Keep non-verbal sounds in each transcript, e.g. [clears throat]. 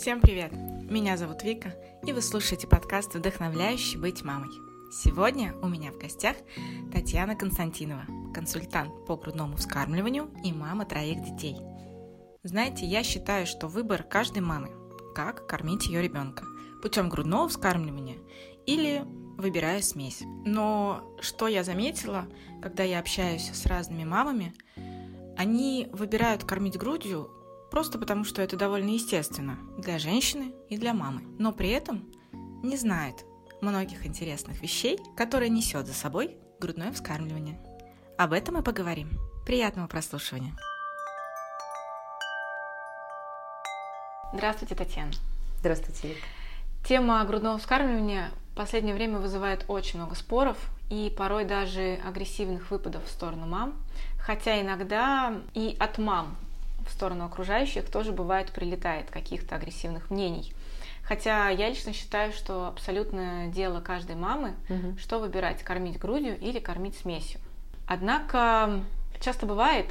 Всем привет! Меня зовут Вика, и вы слушаете подкаст «Вдохновляющий быть мамой». Сегодня у меня в гостях Татьяна Константинова, консультант по грудному вскармливанию и мама троих детей. Знаете, я считаю, что выбор каждой мамы, как кормить ее ребенка, путем грудного вскармливания или выбирая смесь. Но что я заметила, когда я общаюсь с разными мамами, они выбирают кормить грудью просто потому, что это довольно естественно для женщины и для мамы, но при этом не знает многих интересных вещей, которые несет за собой грудное вскармливание. Об этом мы поговорим. Приятного прослушивания. Здравствуйте, Татьяна. Здравствуйте, Вика. Тема грудного вскармливания в последнее время вызывает очень много споров и порой даже агрессивных выпадов в сторону мам, хотя иногда и от мам в сторону окружающих тоже бывает прилетает каких-то агрессивных мнений. Хотя я лично считаю, что абсолютно дело каждой мамы, угу. что выбирать, кормить грудью или кормить смесью. Однако часто бывает,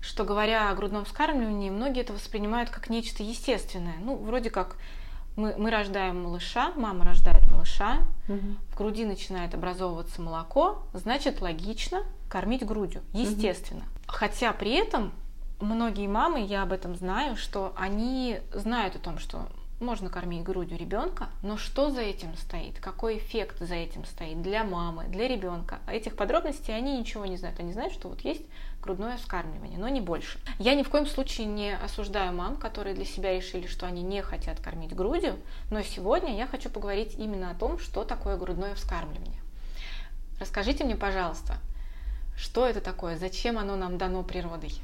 что говоря о грудном вскармливании, многие это воспринимают как нечто естественное. Ну, вроде как мы, мы рождаем малыша, мама рождает малыша, угу. в груди начинает образовываться молоко, значит логично кормить грудью, естественно. Угу. Хотя при этом многие мамы, я об этом знаю, что они знают о том, что можно кормить грудью ребенка, но что за этим стоит, какой эффект за этим стоит для мамы, для ребенка. Этих подробностей они ничего не знают. Они знают, что вот есть грудное вскармливание, но не больше. Я ни в коем случае не осуждаю мам, которые для себя решили, что они не хотят кормить грудью, но сегодня я хочу поговорить именно о том, что такое грудное вскармливание. Расскажите мне, пожалуйста, что это такое, зачем оно нам дано природой?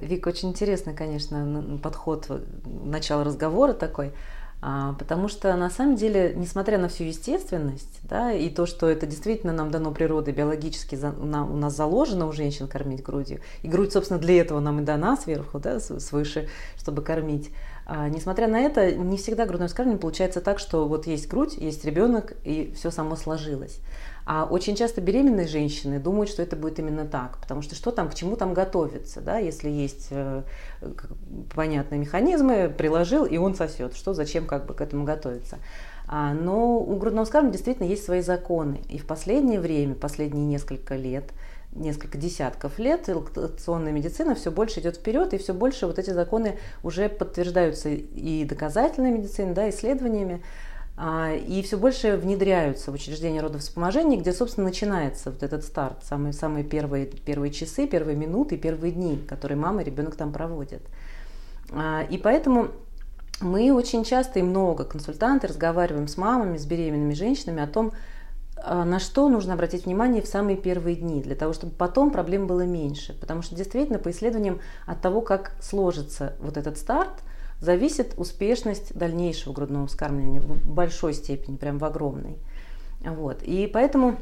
Вик, очень интересный, конечно, подход начала разговора такой, а, потому что на самом деле, несмотря на всю естественность, да, и то, что это действительно нам дано природой, биологически у нас заложено у женщин кормить грудью, и грудь, собственно, для этого нам и дана сверху, да, свыше, чтобы кормить, а, несмотря на это, не всегда грудное вскармливание получается так, что вот есть грудь, есть ребенок, и все само сложилось. А очень часто беременные женщины думают, что это будет именно так, потому что что там, к чему там готовиться, да, если есть э, понятные механизмы, приложил, и он сосет, что, зачем как бы к этому готовиться. А, но у грудного вскармливания действительно есть свои законы. И в последнее время, последние несколько лет, несколько десятков лет лактационная медицина все больше идет вперед, и все больше вот эти законы уже подтверждаются и доказательной медициной, да, исследованиями. А, и все больше внедряются в учреждения родовспоможения, где, собственно, начинается вот этот старт, самые, самые первые, первые часы, первые минуты, первые дни, которые мама и ребенок там проводят. А, и поэтому мы очень часто и много консультанты разговариваем с мамами, с беременными женщинами о том, а, на что нужно обратить внимание в самые первые дни, для того, чтобы потом проблем было меньше. Потому что действительно по исследованиям от того, как сложится вот этот старт – зависит успешность дальнейшего грудного вскармливания в большой степени, прям в огромной. Вот. И поэтому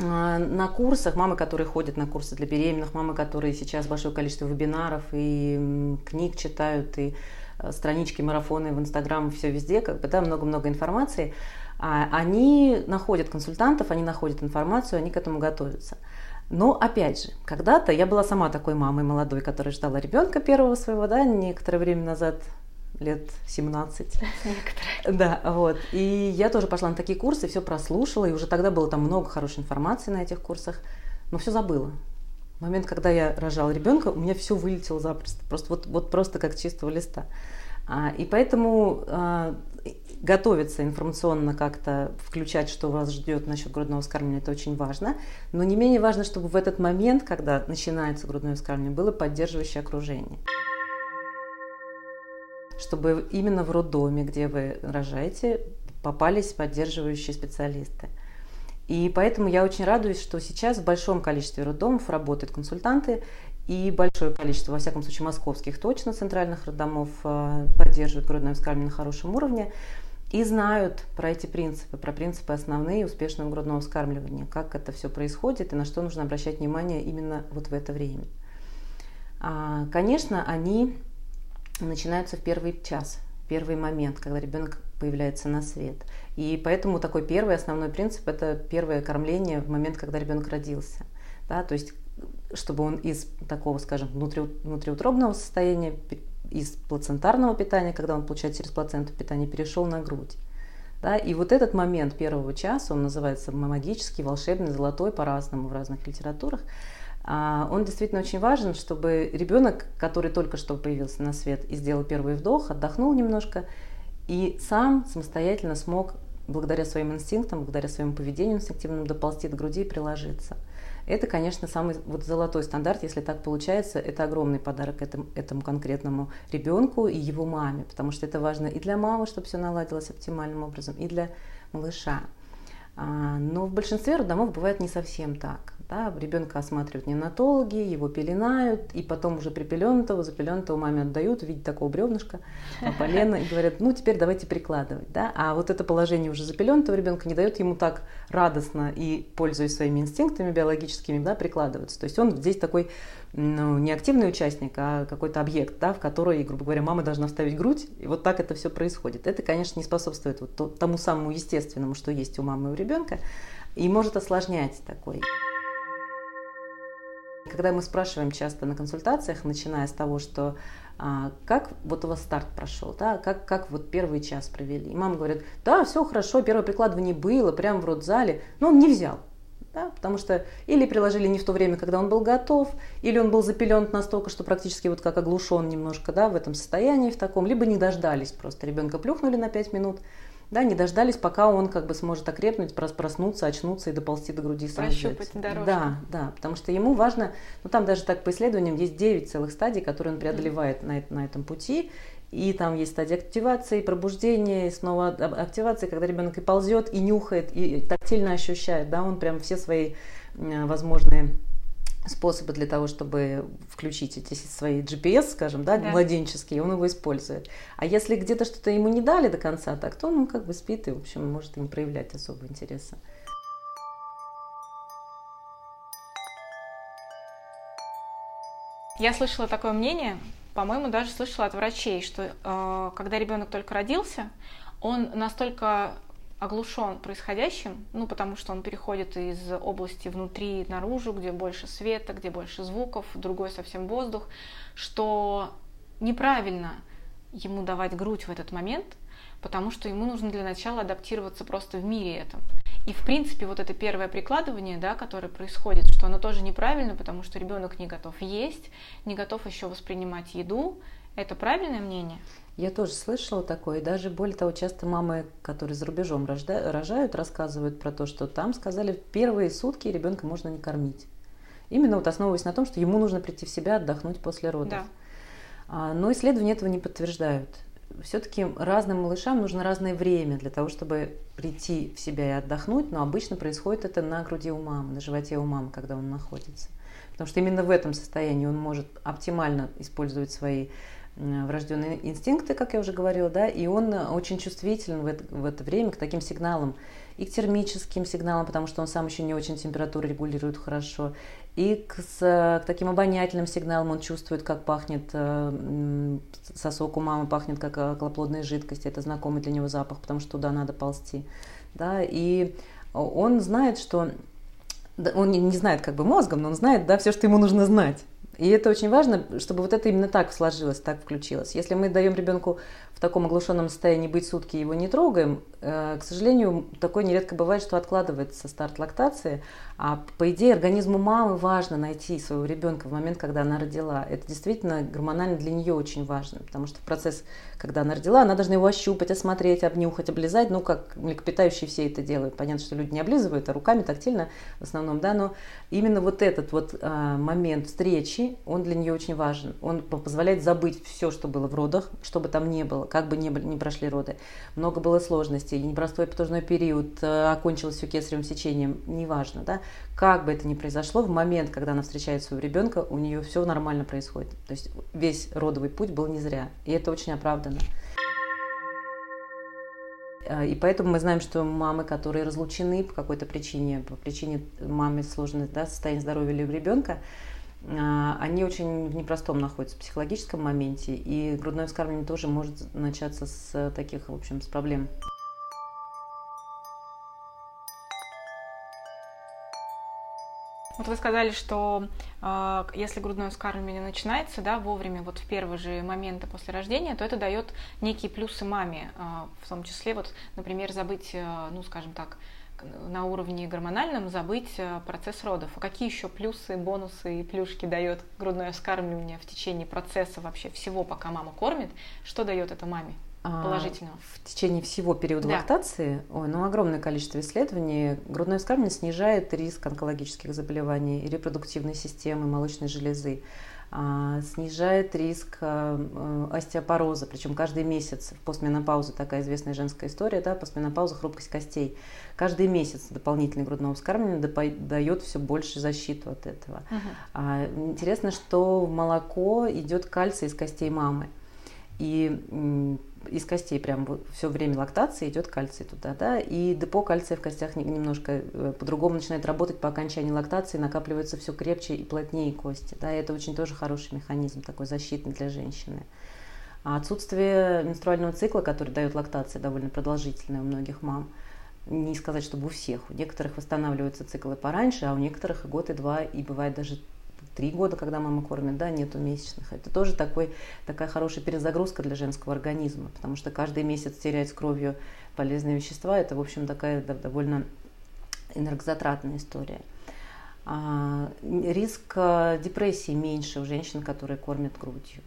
а, на курсах, мамы, которые ходят на курсы для беременных, мамы, которые сейчас большое количество вебинаров и книг читают, и а, странички, марафоны в Инстаграм, все везде, как бы, да, много-много информации, а, они находят консультантов, они находят информацию, они к этому готовятся. Но опять же, когда-то я была сама такой мамой молодой, которая ждала ребенка первого своего, да, некоторое время назад, лет 17. [laughs] Некоторые. Да, вот. И я тоже пошла на такие курсы, все прослушала, и уже тогда было там много хорошей информации на этих курсах, но все забыла. В момент, когда я рожала ребенка, у меня все вылетело запросто, просто вот, вот просто как чистого листа. А, и поэтому а, готовиться информационно как-то, включать, что вас ждет насчет грудного вскармливания, это очень важно. Но не менее важно, чтобы в этот момент, когда начинается грудное вскармливание, было поддерживающее окружение. Чтобы именно в роддоме, где вы рожаете, попались поддерживающие специалисты. И поэтому я очень радуюсь, что сейчас в большом количестве роддомов работают консультанты, и большое количество, во всяком случае, московских точно центральных роддомов э, поддерживают грудное вскармливание на хорошем уровне и знают про эти принципы, про принципы основные успешного грудного вскармливания, как это все происходит и на что нужно обращать внимание именно вот в это время. А, конечно, они начинаются в первый час, первый момент, когда ребенок появляется на свет. И поэтому такой первый основной принцип – это первое кормление в момент, когда ребенок родился. Да, то есть чтобы он из такого, скажем, внутри, внутриутробного состояния из плацентарного питания, когда он получает через плаценту питание, перешел на грудь. Да, и вот этот момент первого часа, он называется магический, волшебный, золотой по-разному в разных литературах, а, он действительно очень важен, чтобы ребенок, который только что появился на свет и сделал первый вдох, отдохнул немножко и сам самостоятельно смог, благодаря своим инстинктам, благодаря своему поведению инстинктивному, доползти до груди и приложиться. Это, конечно, самый вот золотой стандарт, если так получается, это огромный подарок этому, этому конкретному ребенку и его маме, потому что это важно и для мамы, чтобы все наладилось оптимальным образом, и для малыша. А, но в большинстве роддомов бывает не совсем так. Да, ребенка осматривают неонатологи, его пеленают, и потом уже припеленутого, запеленутого маме отдают в виде такого бревнышка, полена, и говорят, ну теперь давайте прикладывать. Да? А вот это положение уже запеленутого ребенка не дает ему так радостно и, пользуясь своими инстинктами биологическими, да, прикладываться. То есть он здесь такой ну, не активный участник, а какой-то объект, да, в который, грубо говоря, мама должна вставить грудь, и вот так это все происходит. Это, конечно, не способствует вот тому самому естественному, что есть у мамы и у ребенка, и может осложнять такой. Когда мы спрашиваем часто на консультациях, начиная с того, что а, как вот у вас старт прошел, да, как, как вот первый час провели. И мама говорит, да, все хорошо, первое прикладывание было, прямо в родзале, но он не взял. Да, потому что или приложили не в то время, когда он был готов, или он был запелен настолько, что практически вот как оглушен немножко да, в этом состоянии, в таком, либо не дождались просто. Ребенка плюхнули на 5 минут, да, не дождались, пока он как бы сможет окрепнуть, проснуться, очнуться и доползти до груди. Прощупать дорожку. Да, да, потому что ему важно, ну там даже так по исследованиям есть 9 целых стадий, которые он преодолевает mm. на, на этом пути, и там есть стадия активации, пробуждения, и снова активации, когда ребенок и ползет, и нюхает, и тактильно ощущает, да, он прям все свои возможные способы для того, чтобы включить эти свои GPS, скажем, да, да. младенческие, он его использует. А если где-то что-то ему не дали до конца, так то он как бы спит и, в общем, может и не проявлять особого интереса. Я слышала такое мнение, по-моему, даже слышала от врачей, что э, когда ребенок только родился, он настолько оглушен происходящим, ну, потому что он переходит из области внутри наружу, где больше света, где больше звуков, другой совсем воздух, что неправильно ему давать грудь в этот момент, потому что ему нужно для начала адаптироваться просто в мире этом. И, в принципе, вот это первое прикладывание, да, которое происходит, что оно тоже неправильно, потому что ребенок не готов есть, не готов еще воспринимать еду. Это правильное мнение? Я тоже слышала такое, и даже более того, часто мамы, которые за рубежом рожают, рассказывают про то, что там сказали, первые сутки ребенка можно не кормить. Именно вот основываясь на том, что ему нужно прийти в себя, отдохнуть после родов. Да. А, но исследования этого не подтверждают. Все-таки разным малышам нужно разное время для того, чтобы прийти в себя и отдохнуть, но обычно происходит это на груди у мамы, на животе у мамы, когда он находится. Потому что именно в этом состоянии он может оптимально использовать свои врожденные инстинкты, как я уже говорила, да, и он очень чувствителен в это, в это время к таким сигналам, и к термическим сигналам, потому что он сам еще не очень температуру регулирует хорошо, и к, с, к таким обонятельным сигналам он чувствует, как пахнет э, сосок у мамы, пахнет как околоплодная жидкость, это знакомый для него запах, потому что туда надо ползти, да, и он знает, что он не знает как бы мозгом, но он знает, да, все, что ему нужно знать. И это очень важно, чтобы вот это именно так сложилось, так включилось. Если мы даем ребенку таком оглушенном состоянии быть сутки, его не трогаем, э, к сожалению, такое нередко бывает, что откладывается старт лактации, а по идее организму мамы важно найти своего ребенка в момент, когда она родила. Это действительно гормонально для нее очень важно, потому что процесс, когда она родила, она должна его ощупать, осмотреть, обнюхать, облизать, ну, как млекопитающие все это делают. Понятно, что люди не облизывают, а руками тактильно в основном, да, но именно вот этот вот а, момент встречи, он для нее очень важен. Он позволяет забыть все, что было в родах, чтобы там не было, как бы не, не прошли роды. Много было сложностей, непростой потужной период, а, окончилось все кесаревым сечением, неважно, да как бы это ни произошло, в момент, когда она встречает своего ребенка, у нее все нормально происходит. То есть весь родовый путь был не зря. И это очень оправдано. А, и поэтому мы знаем, что мамы, которые разлучены по какой-то причине, по причине мамы сложной да, состояния здоровья или ребенка, они очень в непростом находятся в психологическом моменте, и грудное вскармливание тоже может начаться с таких, в общем, с проблем. Вот вы сказали, что э, если грудное вскармливание начинается, да, вовремя, вот в первые же моменты после рождения, то это дает некие плюсы маме, э, в том числе, вот, например, забыть, э, ну, скажем так, на уровне гормональном забыть э, процесс родов. А какие еще плюсы, бонусы и плюшки дает грудное вскармливание в течение процесса вообще всего, пока мама кормит? Что дает это маме? А, положительного? В течение всего периода да. лактации, ой, ну, огромное количество исследований, грудное вскармливание снижает риск онкологических заболеваний репродуктивной системы, молочной железы, а, снижает риск а, остеопороза, причем каждый месяц, постменопауза, такая известная женская история, да, постменопауза, хрупкость костей. Каждый месяц дополнительное грудное вскармливание дает все больше защиту от этого. Угу. Интересно, что в молоко идет кальций из костей мамы. И из костей прям все время лактации идет кальций туда, да, и депо кальция в костях немножко э, по-другому начинает работать по окончании лактации, накапливается все крепче и плотнее кости, да, и это очень тоже хороший механизм такой защитный для женщины. А отсутствие менструального цикла, который дает лактация, довольно продолжительная у многих мам, не сказать, чтобы у всех. У некоторых восстанавливаются циклы пораньше, а у некоторых и год, и два, и бывает даже три года, когда мама кормит, да, нету месячных. Это тоже такой, такая хорошая перезагрузка для женского организма, потому что каждый месяц терять кровью полезные вещества, это, в общем, такая довольно энергозатратная история. А, риск а, депрессии меньше у женщин, которые кормят грудью.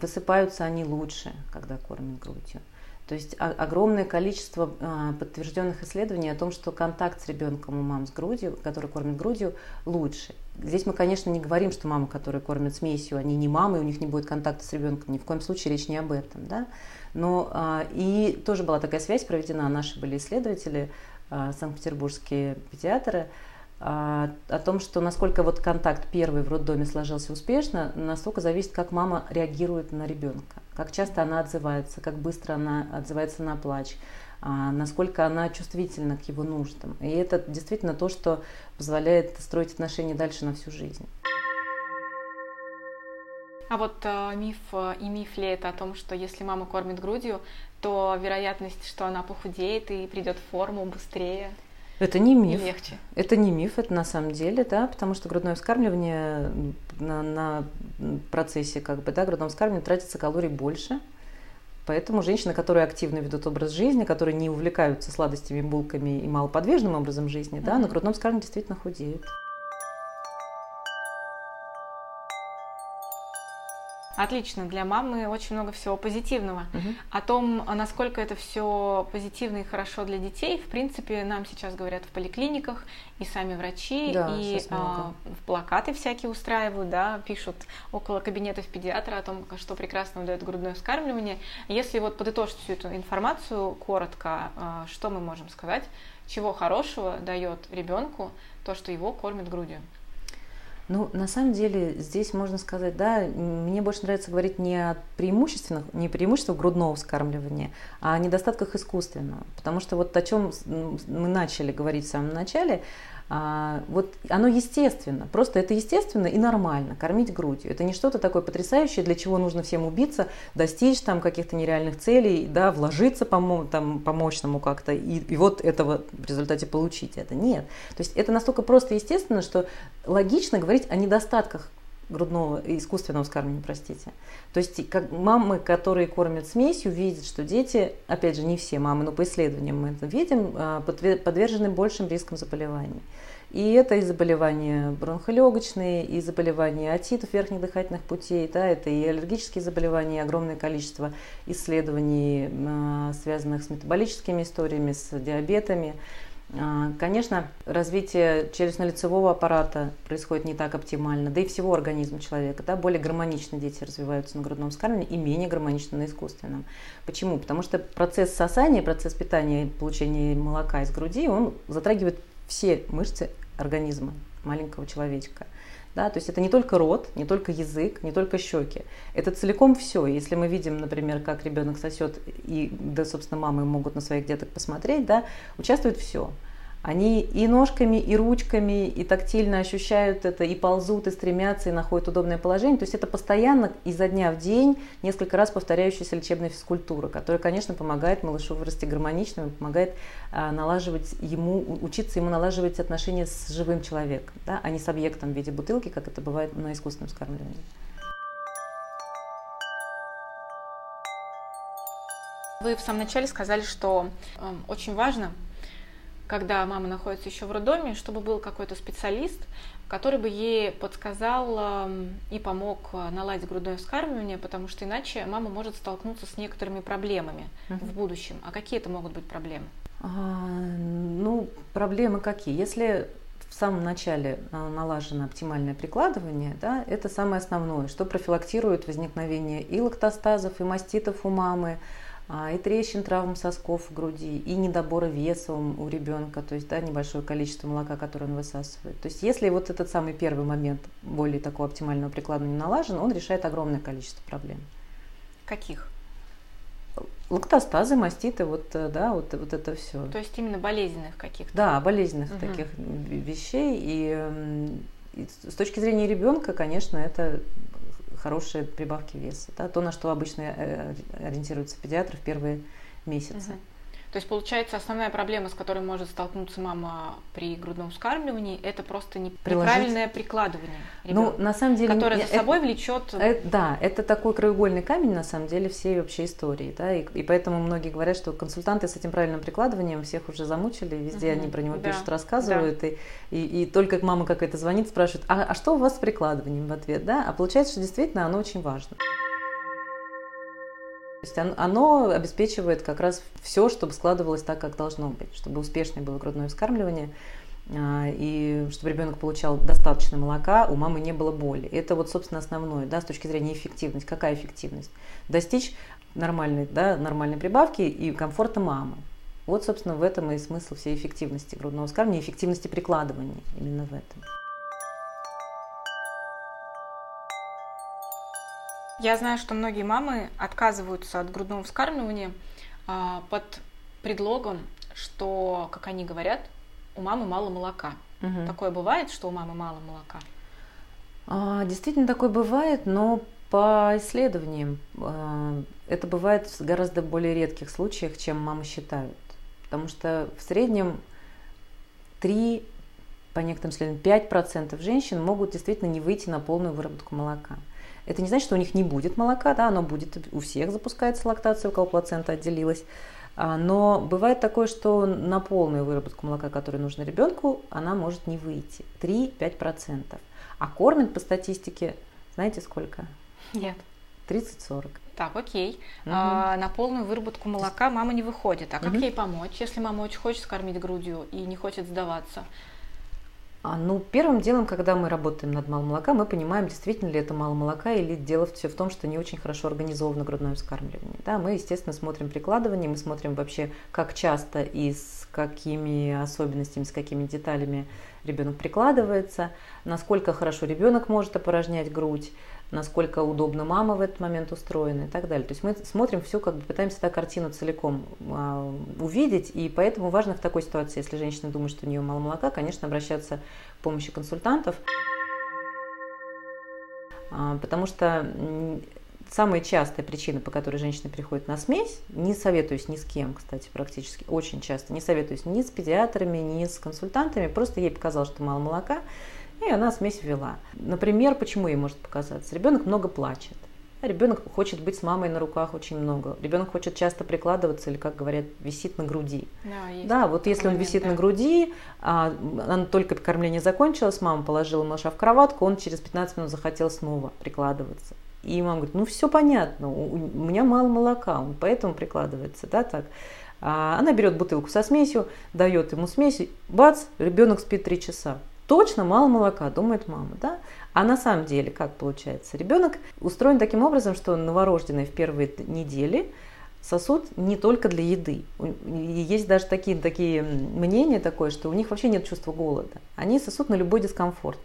Высыпаются они лучше, когда кормят грудью. То есть огромное количество а, подтвержденных исследований о том, что контакт с ребенком у мам с грудью, который кормит грудью, лучше. Здесь мы, конечно, не говорим, что мамы, которые кормят смесью, они не мамы, у них не будет контакта с ребенком. Ни в коем случае речь не об этом. Да? Но а, и тоже была такая связь проведена. Наши были исследователи, а, санкт-петербургские педиатры, о том, что насколько вот контакт первый в роддоме сложился успешно, настолько зависит, как мама реагирует на ребенка, как часто она отзывается, как быстро она отзывается на плач, а, насколько она чувствительна к его нуждам. И это действительно то, что позволяет строить отношения дальше на всю жизнь. А вот э, миф э, и миф ли это о том, что если мама кормит грудью, то вероятность, что она похудеет и придет в форму быстрее? Это не миф. И легче. Это не миф, это на самом деле, да, потому что грудное вскармливание на, на процессе как бы, да, грудного вскармливания тратится калорий больше. Поэтому женщины, которые активно ведут образ жизни, которые не увлекаются сладостями, булками и малоподвижным образом жизни, mm-hmm. да, на грудном вскармливании действительно худеют. Отлично, для мамы очень много всего позитивного. Угу. О том, насколько это все позитивно и хорошо для детей, в принципе, нам сейчас говорят в поликлиниках и сами врачи, да, и а, в плакаты всякие устраивают, да, пишут около кабинетов педиатра о том, что прекрасно дает грудное вскармливание. Если вот подытожить всю эту информацию коротко, а, что мы можем сказать, чего хорошего дает ребенку то, что его кормят грудью? Ну, на самом деле, здесь можно сказать, да, мне больше нравится говорить не о преимуществах, не преимуществах грудного вскармливания, а о недостатках искусственного. Потому что вот о чем мы начали говорить в самом начале, вот оно естественно, просто это естественно и нормально, кормить грудью. Это не что-то такое потрясающее, для чего нужно всем убиться, достичь там каких-то нереальных целей, да, вложиться по, там, по-мощному как-то, и, и вот этого в результате получить это. Нет. То есть это настолько просто естественно, что логично говорить о недостатках грудного искусственного вскармливания, простите. То есть как мамы, которые кормят смесью, видят, что дети, опять же, не все мамы, но по исследованиям мы это видим, а, подвержены большим рискам заболеваний. И это и заболевания бронхолегочные, и заболевания отитов верхних дыхательных путей, да, это и аллергические заболевания, огромное количество исследований, а, связанных с метаболическими историями, с диабетами. А, конечно, развитие челюстно-лицевого аппарата происходит не так оптимально, да и всего организма человека. Да, более гармонично дети развиваются на грудном вскармливании и менее гармонично на искусственном. Почему? Потому что процесс сосания, процесс питания и получения молока из груди, он затрагивает все мышцы организма маленького человечка. Да, то есть это не только рот, не только язык, не только щеки. Это целиком все. Если мы видим, например, как ребенок сосет, и, да, собственно, мамы могут на своих деток посмотреть, да, участвует все. Они и ножками, и ручками, и тактильно ощущают это, и ползут, и стремятся, и находят удобное положение. То есть это постоянно изо дня в день несколько раз повторяющаяся лечебная физкультура, которая, конечно, помогает малышу вырасти гармоничным, помогает а, налаживать ему, учиться ему налаживать отношения с живым человеком, да, а не с объектом в виде бутылки, как это бывает на искусственном скармливании. Вы в самом начале сказали, что э, очень важно когда мама находится еще в роддоме, чтобы был какой-то специалист, который бы ей подсказал и помог э, наладить грудное вскармливание, потому что иначе мама может столкнуться с некоторыми проблемами uh-huh. в будущем. А какие это могут быть проблемы? А, ну, проблемы какие? Если в самом начале э, налажено оптимальное прикладывание, да, это самое основное, что профилактирует возникновение и лактостазов, и маститов у мамы, а, и трещин, травм сосков в груди, и недобора веса у ребенка, то есть да, небольшое количество молока, которое он высасывает. То есть если вот этот самый первый момент более такого оптимального прикладывания налажен, он решает огромное количество проблем. Каких? Лактостазы, маститы, вот, э, да, вот, вот это все. То есть именно болезненных каких-то? Да, болезненных угу. таких вещей. И, и с точки зрения ребенка, конечно, это хорошие прибавки веса. Да, то, на что обычно э, ориентируются педиатры в первые месяцы. Угу. То есть, получается, основная проблема, с которой может столкнуться мама при грудном вскармливании, это просто неправильное прикладывание. Ребенка, ну, на самом деле, которое за собой это, влечет. Это, да, это такой краеугольный камень на самом деле всей вообще истории, да, и, и поэтому многие говорят, что консультанты с этим правильным прикладыванием всех уже замучили, везде угу, они про него да, пишут, рассказывают, да. и, и, и только мама какая-то звонит, спрашивает, а, а что у вас с прикладыванием в ответ, да, а получается, что действительно оно очень важно. То есть оно обеспечивает как раз все, чтобы складывалось так, как должно быть, чтобы успешное было грудное вскармливание, а, и чтобы ребенок получал достаточно молока, у мамы не было боли. Это вот, собственно, основное, да, с точки зрения эффективности. Какая эффективность? Достичь нормальной, да, нормальной прибавки и комфорта мамы. Вот, собственно, в этом и смысл всей эффективности грудного вскармливания, эффективности прикладывания именно в этом. Я знаю, что многие мамы отказываются от грудного вскармливания а, под предлогом, что, как они говорят, у мамы мало молока. Угу. Такое бывает, что у мамы мало молока? А, действительно, такое бывает, но по исследованиям а, это бывает в гораздо более редких случаях, чем мамы считают. Потому что в среднем 3, по некоторым исследованиям, 5% женщин могут действительно не выйти на полную выработку молока. Это не значит, что у них не будет молока, да, оно будет, у всех запускается лактация, у кого плацента отделилась. А, но бывает такое, что на полную выработку молока, которая нужна ребенку, она может не выйти. 3-5%. А кормят по статистике, знаете сколько? Нет. 30-40. Так, окей. Угу. А, на полную выработку молока мама не выходит. А как угу. ей помочь, если мама очень хочет кормить грудью и не хочет сдаваться? А, ну, первым делом, когда мы работаем над малым молока, мы понимаем, действительно ли это мало молока, или дело все в том, что не очень хорошо организовано грудное вскармливание. Да, мы, естественно, смотрим прикладывание, мы смотрим вообще, как часто и с какими особенностями, с какими деталями ребенок прикладывается, насколько хорошо ребенок может опорожнять грудь, насколько удобно мама в этот момент устроена и так далее. То есть мы смотрим все, как бы пытаемся эту картину целиком а, увидеть, и поэтому важно в такой ситуации, если женщина думает, что у нее мало молока, конечно, обращаться к помощи консультантов, а, потому что самая частая причина, по которой женщины приходят на смесь, не советуюсь ни с кем, кстати, практически, очень часто, не советуюсь ни с педиатрами, ни с консультантами, просто ей показалось, что мало молока, и она смесь ввела. Например, почему ей может показаться? Ребенок много плачет. Ребенок хочет быть с мамой на руках очень много. Ребенок хочет часто прикладываться или, как говорят, висит на груди. Да, да вот если момент, он висит да. на груди, а, он только кормление закончилось, мама положила малыша в кроватку, он через 15 минут захотел снова прикладываться. И мама говорит, ну все понятно, у меня мало молока, он поэтому прикладывается, да, так. А она берет бутылку со смесью, дает ему смесь, бац, ребенок спит три часа точно мало молока, думает мама, да? А на самом деле, как получается? Ребенок устроен таким образом, что новорожденный в первые недели сосуд не только для еды. Есть даже такие, такие мнения такое, что у них вообще нет чувства голода. Они сосут на любой дискомфорт.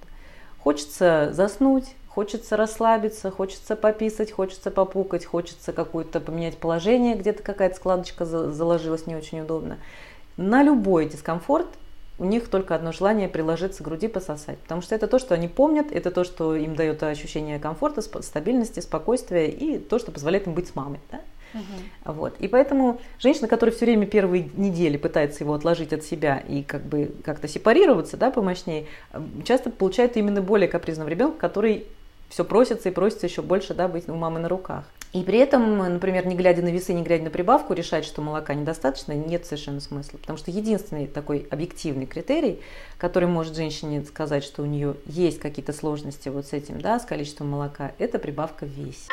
Хочется заснуть, хочется расслабиться, хочется пописать, хочется попукать, хочется какое-то поменять положение, где-то какая-то складочка заложилась не очень удобно. На любой дискомфорт у них только одно желание приложиться к груди, пососать. Потому что это то, что они помнят, это то, что им дает ощущение комфорта, стабильности, спокойствия и то, что позволяет им быть с мамой. Да? Угу. Вот. И поэтому женщина, которая все время первые недели пытается его отложить от себя и как бы как-то сепарироваться, да, помощнее, часто получает именно более капризного ребенка, который все просится и просится еще больше да, быть у мамы на руках. И при этом, например, не глядя на весы, не глядя на прибавку, решать, что молока недостаточно, нет совершенно смысла. Потому что единственный такой объективный критерий, который может женщине сказать, что у нее есть какие-то сложности вот с этим, да, с количеством молока, это прибавка в весе.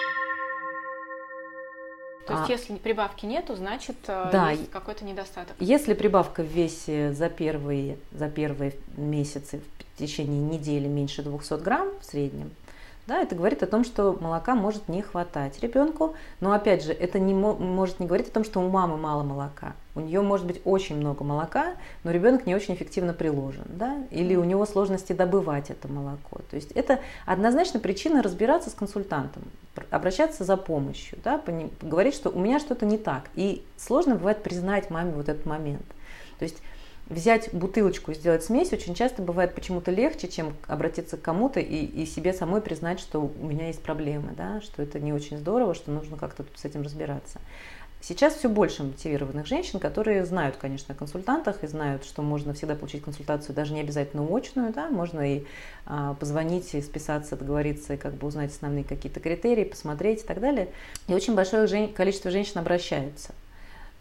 То есть, а, если прибавки нету, значит э, да, есть какой-то недостаток. Если прибавка в весе за первые, за первые месяцы в течение недели меньше 200 грамм в среднем, да, это говорит о том, что молока может не хватать ребенку, но опять же, это не может не говорить о том, что у мамы мало молока. У нее может быть очень много молока, но ребенок не очень эффективно приложен, да, или у него сложности добывать это молоко. То есть это однозначно причина разбираться с консультантом, обращаться за помощью, да, говорить, что у меня что-то не так. И сложно бывает признать маме вот этот момент. То есть взять бутылочку и сделать смесь очень часто бывает почему-то легче, чем обратиться к кому-то и, и себе самой признать, что у меня есть проблемы, да, что это не очень здорово, что нужно как-то с этим разбираться. Сейчас все больше мотивированных женщин, которые знают, конечно, о консультантах и знают, что можно всегда получить консультацию, даже не обязательно очную, да, можно и а, позвонить, и списаться, договориться, и как бы узнать основные какие-то критерии, посмотреть и так далее. И очень большое жен... количество женщин обращаются.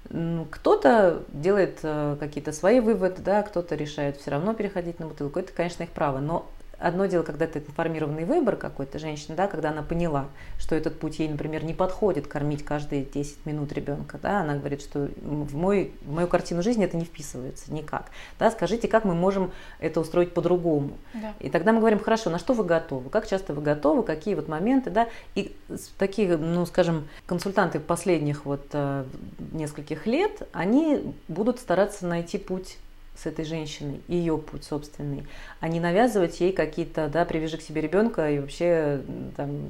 Кто-то делает э, какие-то свои выводы, да, кто-то решает все равно переходить на бутылку. Это, конечно, их право. Но одно дело, когда это информированный выбор какой-то женщины, да, когда она поняла, что этот путь ей, например, не подходит кормить каждые 10 минут ребенка, да, она говорит, что в, мой, в мою картину жизни это не вписывается никак. Да, скажите, как мы можем это устроить по-другому? Да. И тогда мы говорим, хорошо, на что вы готовы, как часто вы готовы, какие вот моменты, да, и такие, ну, скажем, консультанты последних вот э, нескольких лет, они будут стараться найти путь с этой женщиной, ее путь собственный, а не навязывать ей какие-то, да, привяжи к себе ребенка и вообще там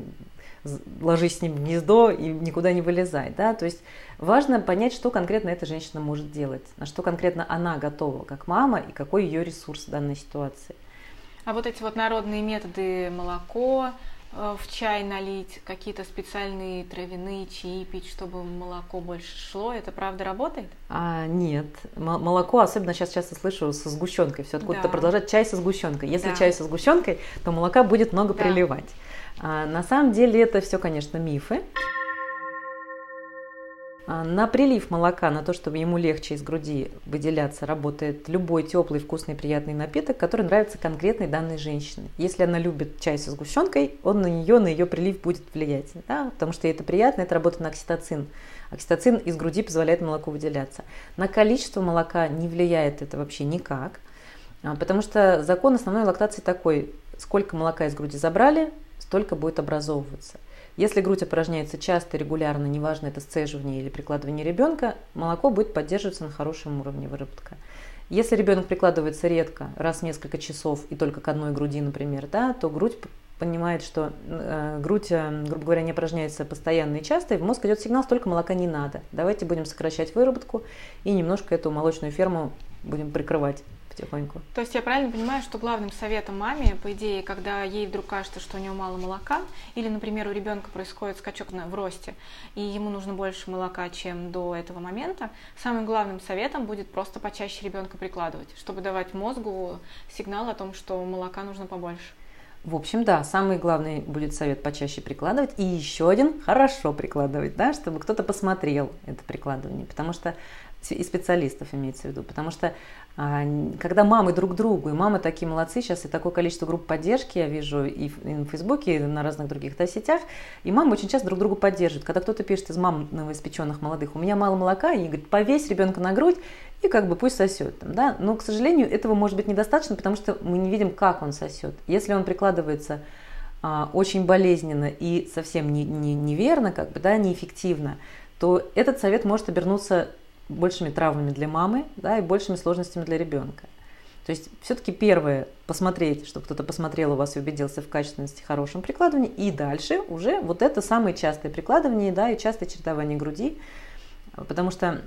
ложись с ним в гнездо и никуда не вылезай, да, то есть важно понять, что конкретно эта женщина может делать, на что конкретно она готова, как мама, и какой ее ресурс в данной ситуации. А вот эти вот народные методы молоко, в чай налить, какие-то специальные травяные чаи пить, чтобы молоко больше шло. Это правда работает? А, нет. молоко, особенно сейчас часто слышу, со сгущенкой. Все откуда-то да. продолжать чай со сгущенкой. Если да. чай со сгущенкой, то молока будет много да. приливать. А, на самом деле это все, конечно, мифы. А, на прилив молока, на то, чтобы ему легче из груди выделяться, работает любой теплый, вкусный, приятный напиток, который нравится конкретной данной женщине. Если она любит чай со сгущенкой, он на нее, на ее прилив будет влиять, да, потому что ей это приятно, это работает на окситоцин. Окситоцин из груди позволяет молоку выделяться. На количество молока не влияет это вообще никак, а, потому что закон основной лактации такой, сколько молока из груди забрали, столько будет образовываться. Если грудь опорожняется часто, регулярно, неважно это сцеживание или прикладывание ребенка, молоко будет поддерживаться на хорошем уровне выработка. Если ребенок прикладывается редко, раз в несколько часов и только к одной груди, например, да, то грудь понимает, что э, грудь, э, грубо говоря, не опорожняется постоянно и часто, и в мозг идет сигнал, столько молока не надо. Давайте будем сокращать выработку и немножко эту молочную ферму будем прикрывать потихоньку. То есть я правильно понимаю, что главным советом маме, по идее, когда ей вдруг кажется, что у нее мало молока, или, например, у ребенка происходит скачок в росте, и ему нужно больше молока, чем до этого момента, самым главным советом будет просто почаще ребенка прикладывать, чтобы давать мозгу сигнал о том, что молока нужно побольше. В общем, да, самый главный будет совет почаще прикладывать. И еще один – хорошо прикладывать, да, чтобы кто-то посмотрел это прикладывание. Потому что и специалистов имеется в виду, потому что когда мамы друг другу, и мамы такие молодцы, сейчас и такое количество групп поддержки я вижу и на Фейсбуке, и на разных других да, сетях, и мамы очень часто друг другу поддерживают. Когда кто-то пишет из мам новоиспеченных молодых, у меня мало молока, и говорит, повесь ребенка на грудь, и как бы пусть сосет. Там, да? Но, к сожалению, этого может быть недостаточно, потому что мы не видим, как он сосет. Если он прикладывается а, очень болезненно и совсем не, не, неверно, как бы, да, неэффективно, то этот совет может обернуться большими травмами для мамы да, и большими сложностями для ребенка. То есть все-таки первое посмотреть, чтобы кто-то посмотрел у вас и убедился в качественности хорошем прикладывании, и дальше уже вот это самое частое прикладывание да, и частое чередование груди, потому что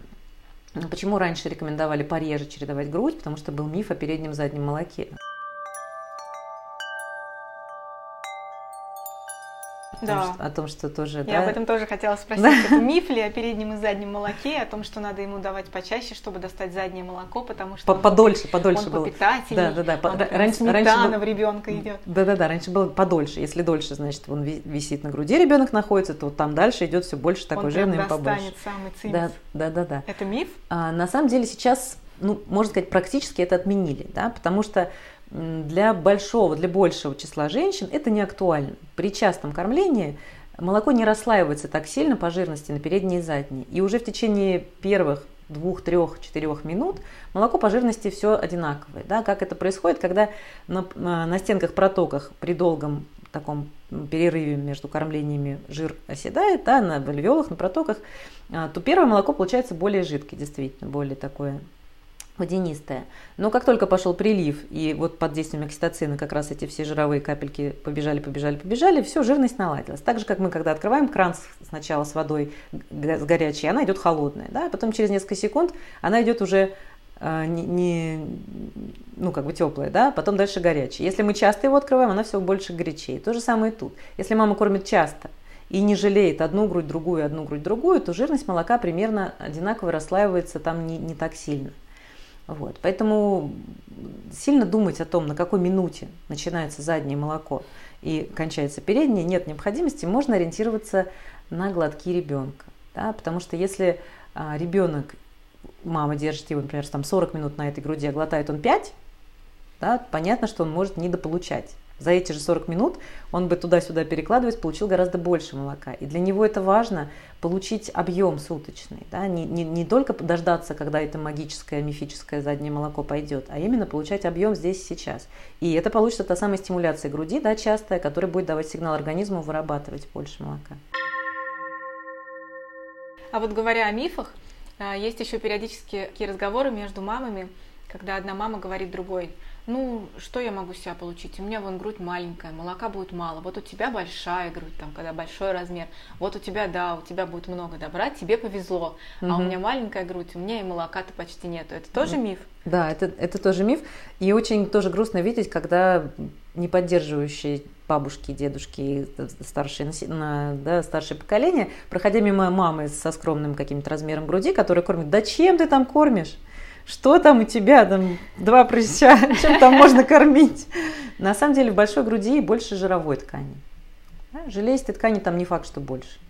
Почему раньше рекомендовали пореже чередовать грудь? Потому что был миф о переднем заднем молоке. Да. О том, что тоже, Я да? об этом тоже хотела спросить. Это миф ли о переднем и заднем молоке, о том, что надо ему давать почаще, чтобы достать заднее молоко, потому что По- подольше, подольше он было. Да, да, да. По- он раньше- раньше был- в ребенка идет. Да-да-да, раньше было подольше. Если дольше, значит, он ви- висит на груди, ребенок находится, то вот там дальше идет все больше такой он жирный и побольше. самый цимис. Да, да, да, да. Это миф? А, на самом деле сейчас, ну, можно сказать, практически это отменили, да, потому что для большого, для большего числа женщин это не актуально. При частом кормлении молоко не расслаивается так сильно по жирности на передние и задние. И уже в течение первых двух, трех, четырех минут молоко по жирности все одинаковое. Да? Как это происходит, когда на, на стенках протоках при долгом таком перерыве между кормлениями жир оседает, да, на вальвеолах, на протоках, а, то первое молоко получается более жидкое, действительно, более такое водянистое. Но как только пошел прилив, и вот под действием окситоцина как раз эти все жировые капельки побежали, побежали, побежали, все, жирность наладилась. Так же, как мы, когда открываем кран сначала с водой с горячей, она идет холодная, да, а потом через несколько секунд она идет уже а, не, не- ну, как бы теплая, да, потом дальше горячая. Если мы часто его открываем, она все больше горячее. То же самое и тут. Если мама кормит часто и не жалеет одну грудь, другую, одну грудь, другую, то жирность молока примерно одинаково расслаивается там не, не так сильно. Вот. Поэтому сильно думать о том, на какой минуте начинается заднее молоко и кончается переднее, нет необходимости. Можно ориентироваться на глотки ребенка. Да? Потому что если а, ребенок, мама держит его, например, там 40 минут на этой груди, а глотает он 5, да, понятно, что он может недополучать. За эти же 40 минут он бы туда-сюда перекладываясь, получил гораздо больше молока. И для него это важно получить объем суточный. Да? Не, не, не только дождаться, когда это магическое, мифическое заднее молоко пойдет, а именно получать объем здесь и сейчас. И это получится та самая стимуляция груди, да, частая, которая будет давать сигнал организму вырабатывать больше молока. А вот говоря о мифах, а, есть еще периодически такие разговоры между мамами, когда одна мама говорит другой, ну, что я могу себя получить? У меня вон грудь маленькая, молока будет мало. Вот у тебя большая грудь, там, когда большой размер. Вот у тебя, да, у тебя будет много добра, тебе повезло. А у меня маленькая грудь, у меня и молока-то почти нету. Это тоже миф? Да, это, это тоже миф. И очень тоже грустно видеть, когда не поддерживающие бабушки, дедушки, старшие, да, старшее поколение, проходя мимо мамы со скромным каким-то размером груди, которая кормит, да чем ты там кормишь? Что там у тебя, там два прыща, [laughs] чем там можно кормить? На самом деле в большой груди больше жировой ткани. Железистой ткани там не факт, что больше.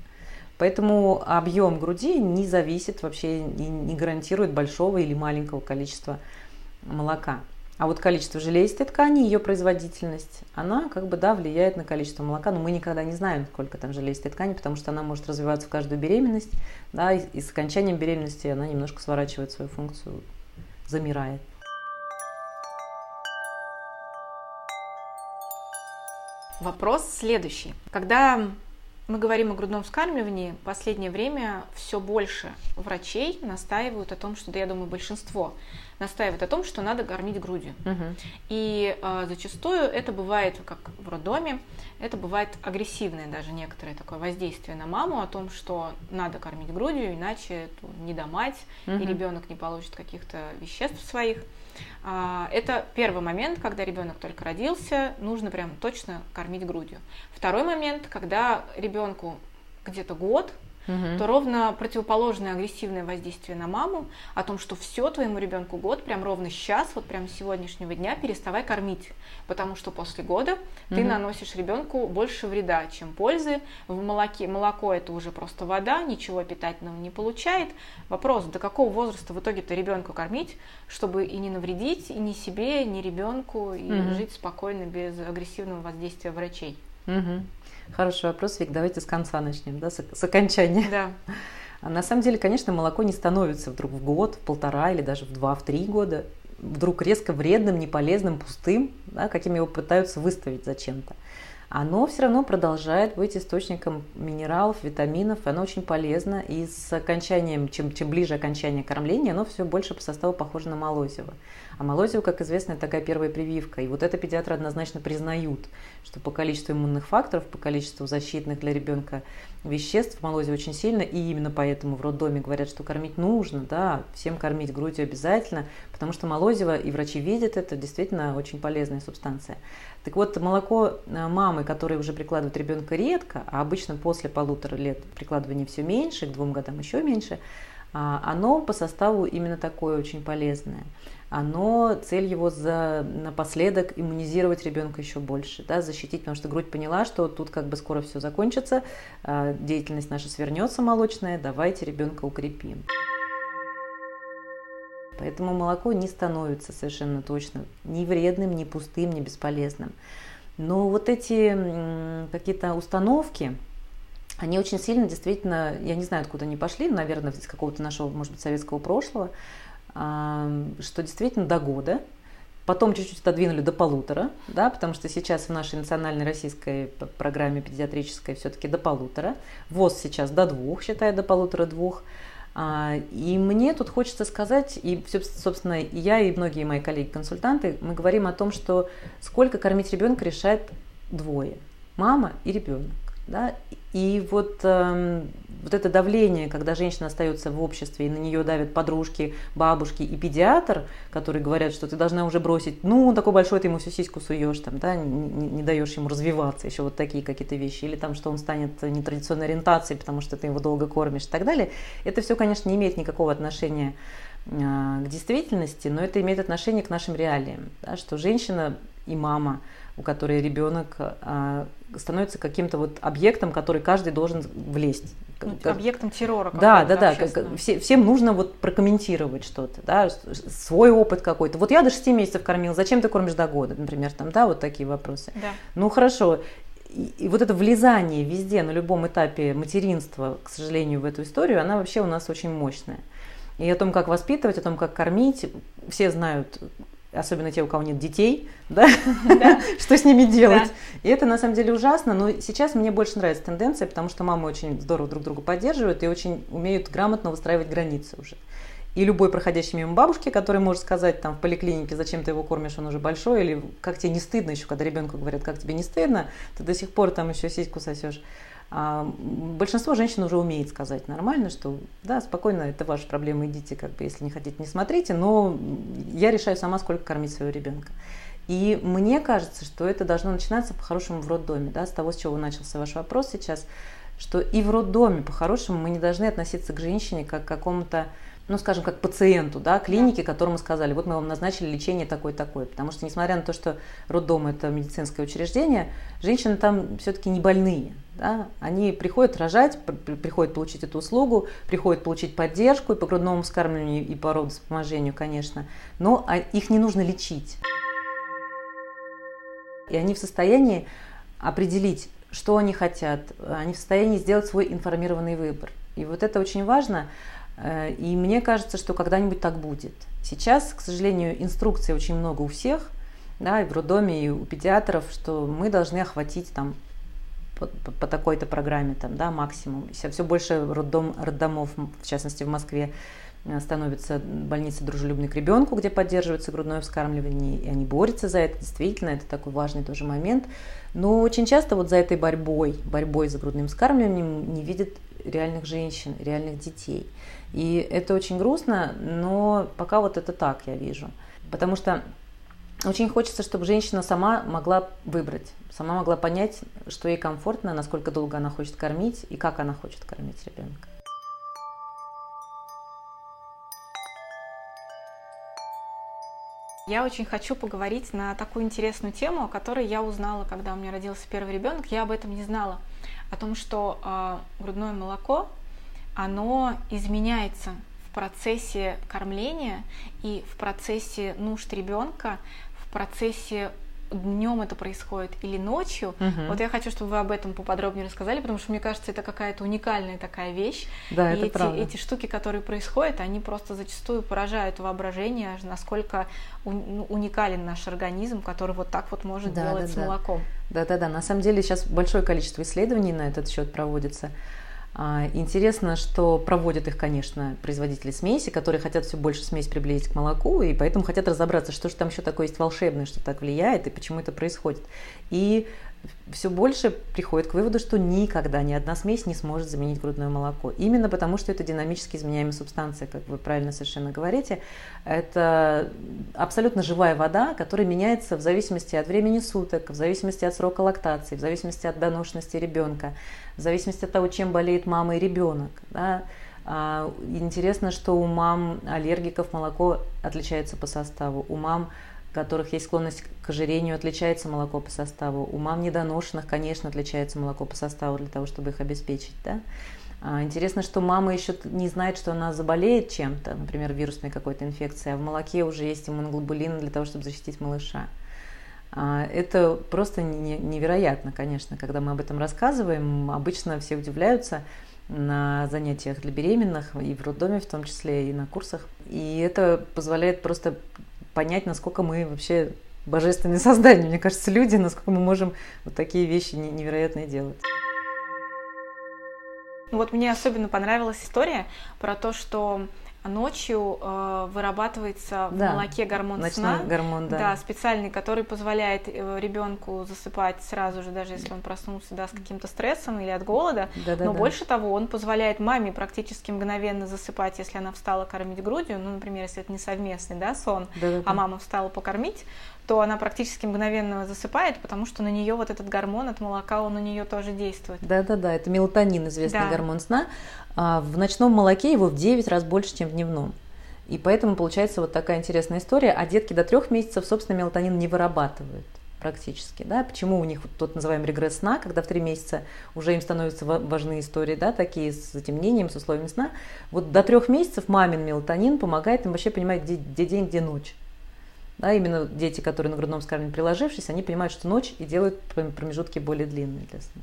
Поэтому объем груди не зависит вообще, и не гарантирует большого или маленького количества молока. А вот количество железистой ткани, ее производительность, она как бы, да, влияет на количество молока, но мы никогда не знаем, сколько там железистой ткани, потому что она может развиваться в каждую беременность, да, и с окончанием беременности она немножко сворачивает свою функцию, замирает. Вопрос следующий. Когда мы говорим о грудном вскармливании, в последнее время все больше врачей настаивают о том, что, да я думаю, большинство настаивают о том, что надо кормить грудью. И э, зачастую это бывает, как в роддоме, это бывает агрессивное даже некоторое такое воздействие на маму о том, что надо кормить грудью, иначе ну, не домать, Мгм. и ребенок не получит каких-то веществ своих. А, Это первый момент, когда ребенок только родился, нужно прям точно кормить грудью. Второй момент, когда ребенку где-то год, Мгм. то ровно противоположное агрессивное воздействие на маму о том, что все твоему ребенку год, прям ровно сейчас, вот прям с сегодняшнего дня переставай кормить, потому что после года ты Мгм. наносишь ребенку больше вреда, чем пользы. В молоке молоко это уже просто вода, ничего питательного не получает. Вопрос, до какого возраста в итоге-то ребенку кормить, чтобы и не навредить, и ни себе, ни ребенку, и Мгм. жить спокойно без агрессивного воздействия врачей. Мгм. Хороший вопрос, Вик. Давайте с конца начнем, да, с, с окончания. Да. А на самом деле, конечно, молоко не становится вдруг в год, в полтора или даже в два, в три года вдруг резко вредным, неполезным, пустым, да, каким его пытаются выставить зачем-то. Оно все равно продолжает быть источником минералов, витаминов, оно очень полезно, и с окончанием, чем, чем ближе окончание кормления, оно все больше по составу похоже на молозиво. А молозиво, как известно, это такая первая прививка. И вот это педиатры однозначно признают, что по количеству иммунных факторов, по количеству защитных для ребенка веществ молозиво очень сильно, и именно поэтому в роддоме говорят, что кормить нужно, да, всем кормить грудью обязательно, потому что молозиво, и врачи видят это, действительно очень полезная субстанция. Так вот, молоко э, мамы, которая уже прикладывает ребенка редко, а обычно после полутора лет прикладывания все меньше, к двум годам еще меньше, а, оно по составу именно такое очень полезное. Оно, цель его за, напоследок иммунизировать ребенка еще больше, да, защитить, потому что грудь поняла, что тут как бы скоро все закончится, а, деятельность наша свернется молочная, давайте ребенка укрепим. Поэтому молоко не становится совершенно точно ни вредным, ни пустым, ни бесполезным. Но вот эти какие-то установки, они очень сильно действительно, я не знаю, откуда они пошли, наверное, из какого-то нашего, может быть, советского прошлого, что действительно до года, потом чуть-чуть отодвинули до полутора, да, потому что сейчас в нашей национальной российской программе педиатрической все-таки до полутора, ВОЗ сейчас до двух, считаю, до полутора-двух, и мне тут хочется сказать, и, собственно, я и многие мои коллеги-консультанты, мы говорим о том, что сколько кормить ребенка решает двое – мама и ребенок. Да? И вот, э, вот это давление, когда женщина остается в обществе, и на нее давят подружки, бабушки и педиатр, которые говорят, что ты должна уже бросить, ну, такой большой ты ему всю сиську суешь, там, да, не, не, даешь ему развиваться, еще вот такие какие-то вещи, или там, что он станет нетрадиционной ориентацией, потому что ты его долго кормишь и так далее. Это все, конечно, не имеет никакого отношения э, к действительности, но это имеет отношение к нашим реалиям, да, что женщина и мама – у которой ребенок а, становится каким-то вот объектом, который каждый должен влезть. Ну, объектом террора. Да, да, да. Как, все, всем нужно вот прокомментировать что-то, да, свой опыт какой-то. Вот я до 6 месяцев кормил, зачем ты кормишь до года, например, там, да, вот такие вопросы. Да. Ну хорошо. И, и вот это влезание везде на любом этапе материнства, к сожалению, в эту историю, она вообще у нас очень мощная. И о том, как воспитывать, о том, как кормить, все знают особенно те, у кого нет детей, [laughs] да, [laughs] что с ними делать. И это на самом деле ужасно, но сейчас мне больше нравится тенденция, потому что мамы очень здорово друг друга поддерживают и очень умеют грамотно выстраивать границы уже. И любой проходящий мимо бабушки, который может сказать там в поликлинике, зачем ты его кормишь, он уже большой, или как тебе не стыдно еще, когда ребенку говорят, как тебе не стыдно, ты до сих пор там еще сиську сосешь. А большинство женщин уже умеет сказать нормально, что да, спокойно, это ваша проблема, идите, как бы, если не хотите, не смотрите, но я решаю сама, сколько кормить своего ребенка. И мне кажется, что это должно начинаться по-хорошему в роддоме, да, с того, с чего начался ваш вопрос сейчас, что и в роддоме по-хорошему мы не должны относиться к женщине как к какому-то ну, скажем, как пациенту, да, клиники, которому сказали, вот мы вам назначили лечение такое-такое. Потому что, несмотря на то, что роддом – это медицинское учреждение, женщины там все-таки не больные. Да? Они приходят рожать, приходят получить эту услугу, приходят получить поддержку и по грудному вскармливанию, и по родовспоможению, конечно, но а, их не нужно лечить. И они в состоянии определить, что они хотят, они в состоянии сделать свой информированный выбор. И вот это очень важно – и мне кажется, что когда-нибудь так будет. Сейчас, к сожалению, инструкций очень много у всех, да, и в роддоме, и у педиатров, что мы должны охватить там по, по, такой-то программе там, да, максимум. Все больше роддом, роддомов, в частности в Москве, э, становится больница дружелюбной к ребенку, где поддерживается грудное вскармливание, и они борются за это, действительно, это такой важный тоже момент. Но очень часто вот за этой борьбой, борьбой за грудным вскармливанием не видят реальных женщин, реальных детей. И это очень грустно, но пока вот это так я вижу. Потому что очень хочется, чтобы женщина сама могла выбрать, сама могла понять, что ей комфортно, насколько долго она хочет кормить и как она хочет кормить ребенка. Я очень хочу поговорить на такую интересную тему, о которой я узнала, когда у меня родился первый ребенок. Я об этом не знала. О том, что э, грудное молоко оно изменяется в процессе кормления и в процессе нужд ребенка, в процессе днем это происходит или ночью. Мгм. Вот я хочу, чтобы вы об этом поподробнее рассказали, потому что мне кажется, это какая-то уникальная такая вещь. Да, и это эти, правда. эти штуки, которые происходят, они просто зачастую поражают воображение, насколько ну, уникален наш организм, который вот так вот может Да, делать да, с да. молоком. Да-да-да, на самом деле сейчас большое количество исследований на этот счет проводится. А, Интересно, что проводят их, конечно, производители смеси, которые хотят все больше смесь приблизить к молоку, и поэтому хотят разобраться, что же там еще такое есть волшебное, что так влияет, и почему это происходит. И все больше приходит к выводу, что никогда ни одна смесь не сможет заменить грудное молоко. Именно потому, что это динамически изменяемая субстанция, как вы правильно совершенно говорите. Это абсолютно живая вода, которая меняется в зависимости от времени суток, в зависимости от срока лактации, в зависимости от доношенности ребенка, в зависимости от того, чем болеет мама и ребенок. Да. А, Интересно, что у мам аллергиков молоко отличается по составу, у мам у которых есть склонность к ожирению, отличается молоко по составу. У мам недоношенных, конечно, отличается молоко по составу для того, чтобы их обеспечить. Да? А, Интересно, что мама еще не знает, что она заболеет чем-то, например, вирусной какой-то инфекцией, а в молоке уже есть иммуноглобулины для того, чтобы защитить малыша. А, Это просто не- невероятно, конечно, когда мы об этом рассказываем. Обычно все удивляются на занятиях для беременных, и в роддоме в том числе, и на курсах. И это позволяет просто понять, насколько мы вообще божественные [laughs] создания. Мне кажется, люди, насколько мы можем вот такие вещи не- невероятные делать. Ну вот мне особенно понравилась история про то, что ночью э, вырабатывается в Да, молоке гормон Ночной сна. гормон, да. Да, специальный, который позволяет ребенку засыпать сразу же, даже если он проснулся да, с каким-то стрессом или от голода. Да-да-да. Но больше того, он позволяет маме практически мгновенно засыпать, если она встала кормить грудью. Ну, например, если это не совместный да, сон, Да-да-да. а мама встала покормить, то она практически мгновенно засыпает, потому что на нее вот этот гормон от молока, он на нее тоже действует. Да-да-да, это мелатонин, известный Да. гормон сна. А в ночном молоке его в 9 раз больше, чем в дневном. И поэтому получается вот такая интересная история. А детки до трех месяцев, собственно, мелатонин не вырабатывают практически. Да? Почему у них вот тот называемый регресс сна, когда в три месяца уже им становятся ва- важны истории, да, такие с затемнением, с условиями сна. Вот до трех месяцев мамин мелатонин помогает им вообще понимать, где, где день, где ночь. Да, именно дети, которые на грудном вскармливании приложившись, они понимают, что ночь и делают пром- промежутки более длинные для сна.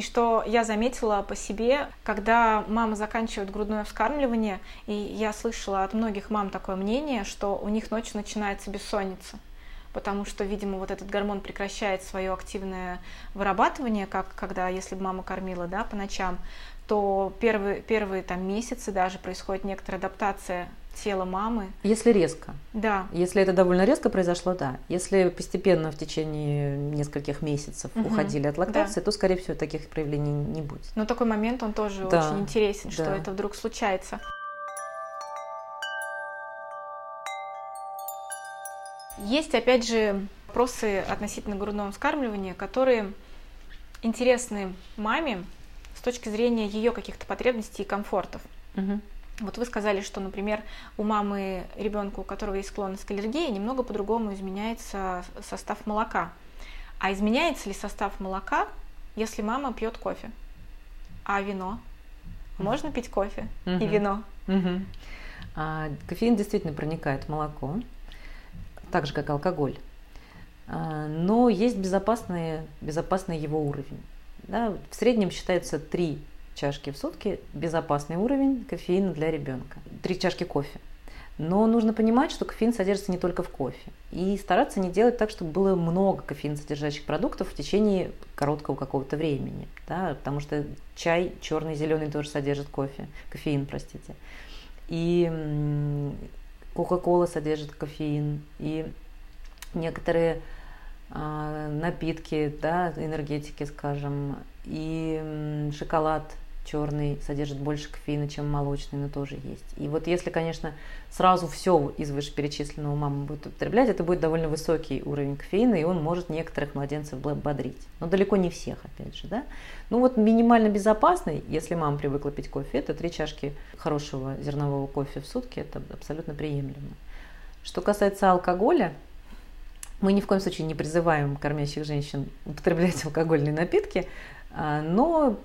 И что я заметила по себе, когда мама заканчивает грудное вскармливание, и я слышала от многих мам такое мнение, что у них ночью начинается бессонница, потому что, видимо, вот этот гормон прекращает свое активное вырабатывание, как когда, если бы мама кормила да, по ночам, то первые, первые там, месяцы даже происходит некоторая адаптация тела мамы. Если резко. Да, Если это довольно резко произошло, да. Если постепенно в течение нескольких месяцев Мгм. уходили от лактации, то, скорее всего, таких проявлений не будет. но такой момент, он тоже Да, очень интересен, что да. это вдруг случается. Есть, опять же, вопросы относительно грудного вскармливания, которые интересны маме с точки зрения ее каких-то потребностей и комфортов. Вот вы сказали, что, например, у мамы ребенка, у которого есть склонность к аллергии, немного по-другому изменяется состав молока. А изменяется ли состав молока, если мама пьет кофе? А вино? Можно пить кофе и вино? А, кофеин действительно проникает в молоко, так же, как алкоголь. А, но есть безопасный, безопасный его уровень. Да, в среднем считается 3 чашки в сутки безопасный уровень кофеина для ребенка. Три чашки кофе. Но нужно понимать, что кофеин содержится не только в кофе. И стараться не делать так, чтобы было много кофеин содержащих продуктов в течение короткого какого-то времени. Да, потому что чай черный, зеленый тоже содержит кофе, кофеин, простите. И Кока-кола содержит кофеин. И некоторые а, напитки, да, энергетики, скажем, и шоколад черный содержит больше кофеина, чем молочный, но тоже есть. И вот если, конечно, сразу все из вышеперечисленного мама будет употреблять, это будет довольно высокий уровень кофеина, и он может некоторых младенцев бодрить. Но далеко не всех, опять же, да. Ну вот минимально безопасный, если мама привыкла пить кофе, это три чашки хорошего зернового кофе в сутки, это абсолютно приемлемо. Что касается алкоголя, мы ни в коем случае не призываем кормящих женщин употреблять [laughs] алкогольные напитки, а, но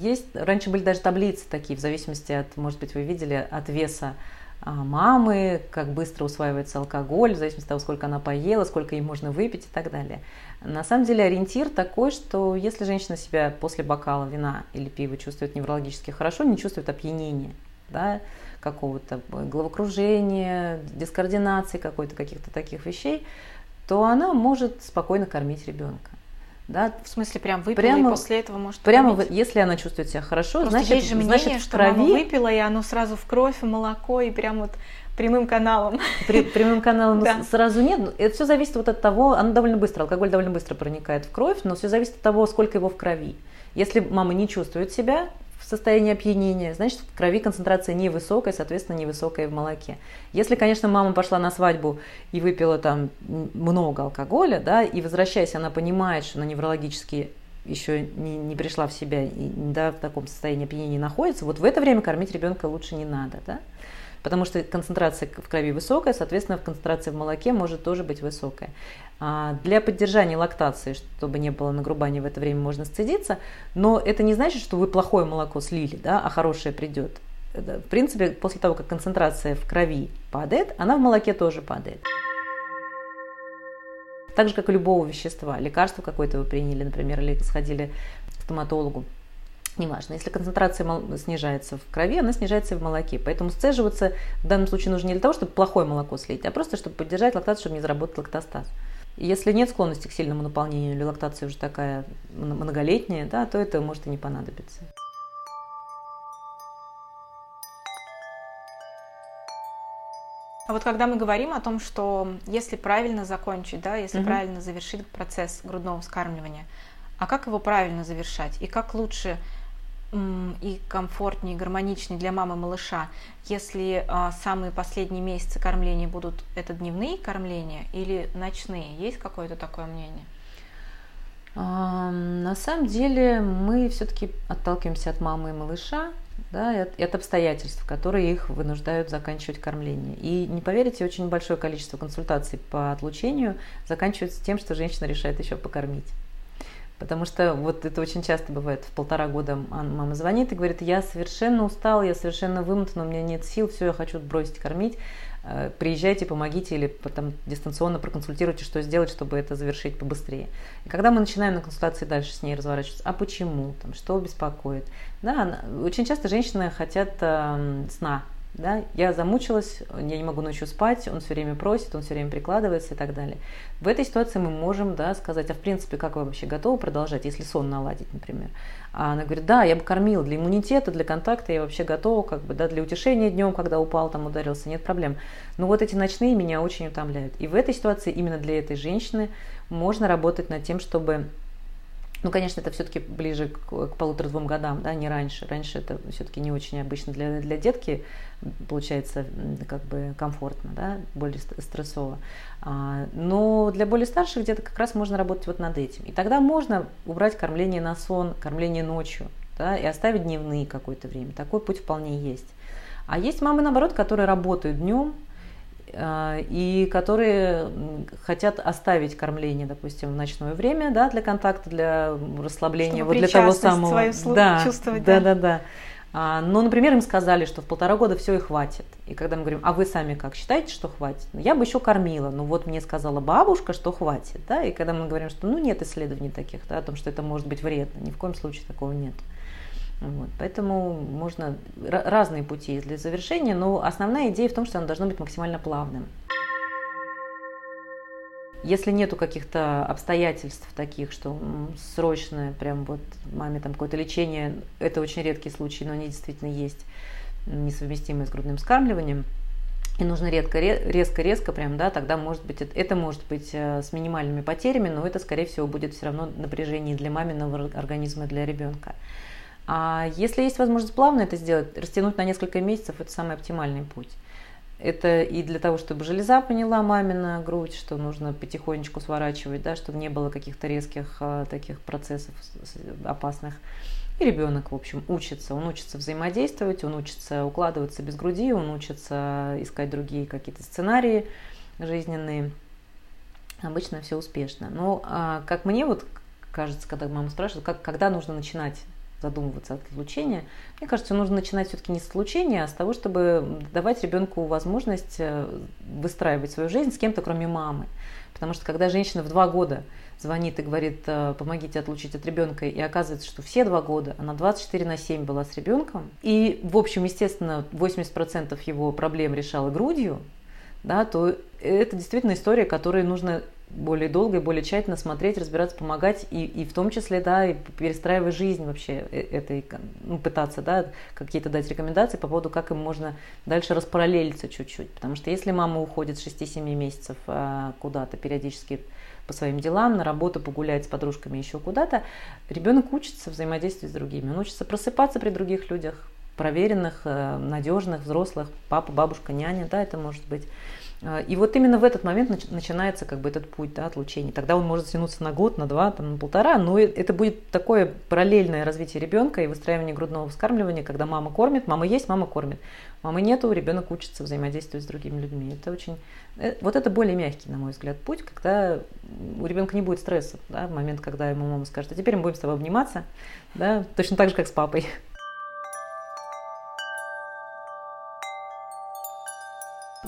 есть, раньше были даже таблицы такие, в зависимости от, может быть, вы видели, от веса а, мамы, как быстро усваивается алкоголь, в зависимости от того, сколько она поела, сколько ей можно выпить и так далее. На самом деле ориентир такой, что если женщина себя после бокала вина или пива чувствует неврологически хорошо, не чувствует опьянения, да, какого-то головокружения, дискоординации какой-то, каких-то таких вещей, то она может спокойно кормить ребенка. Да? В смысле, прям выпила прямо, и после этого может Прямо, кормить? если она чувствует себя хорошо, Просто значит, есть же мнение, значит в что крови... мама выпила, и оно сразу в кровь, в молоко, и прям вот прямым каналом. При, прямым каналом [laughs] да. сразу нет. Это все зависит вот от того, оно довольно быстро, алкоголь довольно быстро проникает в кровь, но все зависит от того, сколько его в крови. Если мама не чувствует себя в состоянии опьянения, значит, в крови концентрация невысокая, соответственно, невысокая в молоке. Если, конечно, мама пошла на свадьбу и выпила там много алкоголя, да, и возвращаясь, она понимает, что она неврологически еще не, не пришла в себя и да, в таком состоянии опьянения находится, вот в это время кормить ребенка лучше не надо, да? Потому что концентрация в крови высокая, соответственно, концентрация в молоке может тоже быть высокая. А для поддержания лактации, чтобы не было нагрубания в это время, можно сцедиться, но это не значит, что вы плохое молоко слили, да, а хорошее придет. В принципе, после того, как концентрация в крови падает, она в молоке тоже падает. Так же, как и любого вещества. Лекарство какое-то вы приняли, например, или сходили к стоматологу. Неважно, если концентрация снижается в крови, она снижается и в молоке. Поэтому сцеживаться в данном случае нужно не для того, чтобы плохое молоко слить, а просто чтобы поддержать лактацию, чтобы не заработал лактостаз. Если нет склонности к сильному наполнению или лактация уже такая многолетняя, да, то это может и не понадобиться. А вот когда мы говорим о том, что если правильно закончить, да, если угу. правильно завершить процесс грудного вскармливания, а как его правильно завершать и как лучше и комфортнее, и гармоничнее для мамы малыша, если а, самые последние месяцы кормления будут это дневные кормления или ночные? Есть какое-то такое мнение? А, на самом деле мы все-таки отталкиваемся от мамы и малыша, да, и от, и от обстоятельств, которые их вынуждают заканчивать кормление. И не поверите, очень большое количество консультаций по отлучению заканчивается тем, что женщина решает еще покормить. Потому что вот это очень часто бывает, в полтора года мама звонит и говорит, я совершенно устал, я совершенно вымотана, у меня нет сил, все, я хочу бросить кормить, э, приезжайте, помогите или потом дистанционно проконсультируйте, что сделать, чтобы это завершить побыстрее. И когда мы начинаем на консультации дальше с ней разворачиваться, а почему, там, что беспокоит, да, очень часто женщины хотят э, сна, да, я замучилась, я не могу ночью спать, он все время просит, он все время прикладывается и так далее. В этой ситуации мы можем да, сказать, а в принципе, как вы вообще готовы продолжать, если сон наладить, например. А она говорит, да, я бы кормила для иммунитета, для контакта, я вообще готова, как бы, да, для утешения днем, когда упал, там ударился, нет проблем. Но вот эти ночные меня очень утомляют. И в этой ситуации именно для этой женщины можно работать над тем, чтобы ну, конечно, это все-таки ближе к, к полутора-двум годам, да, не раньше. Раньше это все-таки не очень обычно для, для детки, получается, как бы комфортно, да, более стрессово. А, но для более старших где-то как раз можно работать вот над этим. И тогда можно убрать кормление на сон, кормление ночью, да, и оставить дневные какое-то время. Такой путь вполне есть. А есть мамы, наоборот, которые работают днем, и которые хотят оставить кормление, допустим, в ночное время, да, для контакта, для расслабления, Чтобы вот для того самого, свою да, чувствовать, да, да, да. да. А, но, например, им сказали, что в полтора года все и хватит. И когда мы говорим, а вы сами как считаете, что хватит? Ну, я бы еще кормила, но вот мне сказала бабушка, что хватит, да. И когда мы говорим, что ну нет исследований таких, да, о том, что это может быть вредно, ни в коем случае такого нет. Вот, поэтому можно разные пути для завершения, но основная идея в том, что оно должно быть максимально плавным. Если нету каких-то обстоятельств таких, что срочное, прям вот маме там какое-то лечение, это очень редкий случай, но они действительно есть, несовместимые с грудным скармливанием, и нужно редко, резко-резко прям, да, тогда может быть, это может быть э, с минимальными потерями, но это, скорее всего, будет все равно напряжение для маминого организма, для ребенка. А если есть возможность плавно это сделать, растянуть на несколько месяцев, это самый оптимальный путь. Это и для того, чтобы железа поняла мамина грудь, что нужно потихонечку сворачивать, да, чтобы не было каких-то резких а, таких процессов опасных. И ребенок, в общем, учится. Он учится взаимодействовать, он учится укладываться без груди, он учится искать другие какие-то сценарии жизненные. Обычно все успешно. Но, а, как мне вот кажется, когда мама спрашивает, как, когда нужно начинать задумываться от отлучения. Мне кажется, нужно начинать все-таки не с отлучения, а с того, чтобы давать ребенку возможность э, выстраивать свою жизнь с кем-то, кроме мамы. Потому что когда женщина в два года звонит и говорит, э, помогите отлучить от ребенка, и оказывается, что все два года она 24 на 7 была с ребенком, и, в общем, естественно, 80% его проблем решала грудью, да, то это действительно история, которой нужно более долго и более тщательно смотреть, разбираться, помогать, и, и в том числе, да, и перестраивать жизнь вообще э, этой, ну, пытаться, да, какие-то дать рекомендации по поводу, как им можно дальше распараллелиться чуть-чуть. Потому что если мама уходит с 6-7 месяцев а, куда-то периодически по своим делам, на работу, погулять с подружками, еще куда-то, ребенок учится взаимодействовать с другими, он учится просыпаться при других людях, проверенных, э, надежных, взрослых, папа, бабушка, няня, да, это может быть. А, и вот именно в этот момент начинается как бы этот путь да, отлучения. Тогда он может затянуться на год, на два, там, на полтора, но это будет такое параллельное развитие ребенка и выстраивание грудного вскармливания, когда мама кормит, мама есть, мама кормит. Мамы нету, ребенок учится взаимодействовать с другими людьми. Это очень, э, вот это более мягкий, на мой взгляд, путь, когда у ребенка не будет стресса, да, в момент, когда ему мама скажет, а теперь мы будем с тобой обниматься, да, точно так же, как с папой.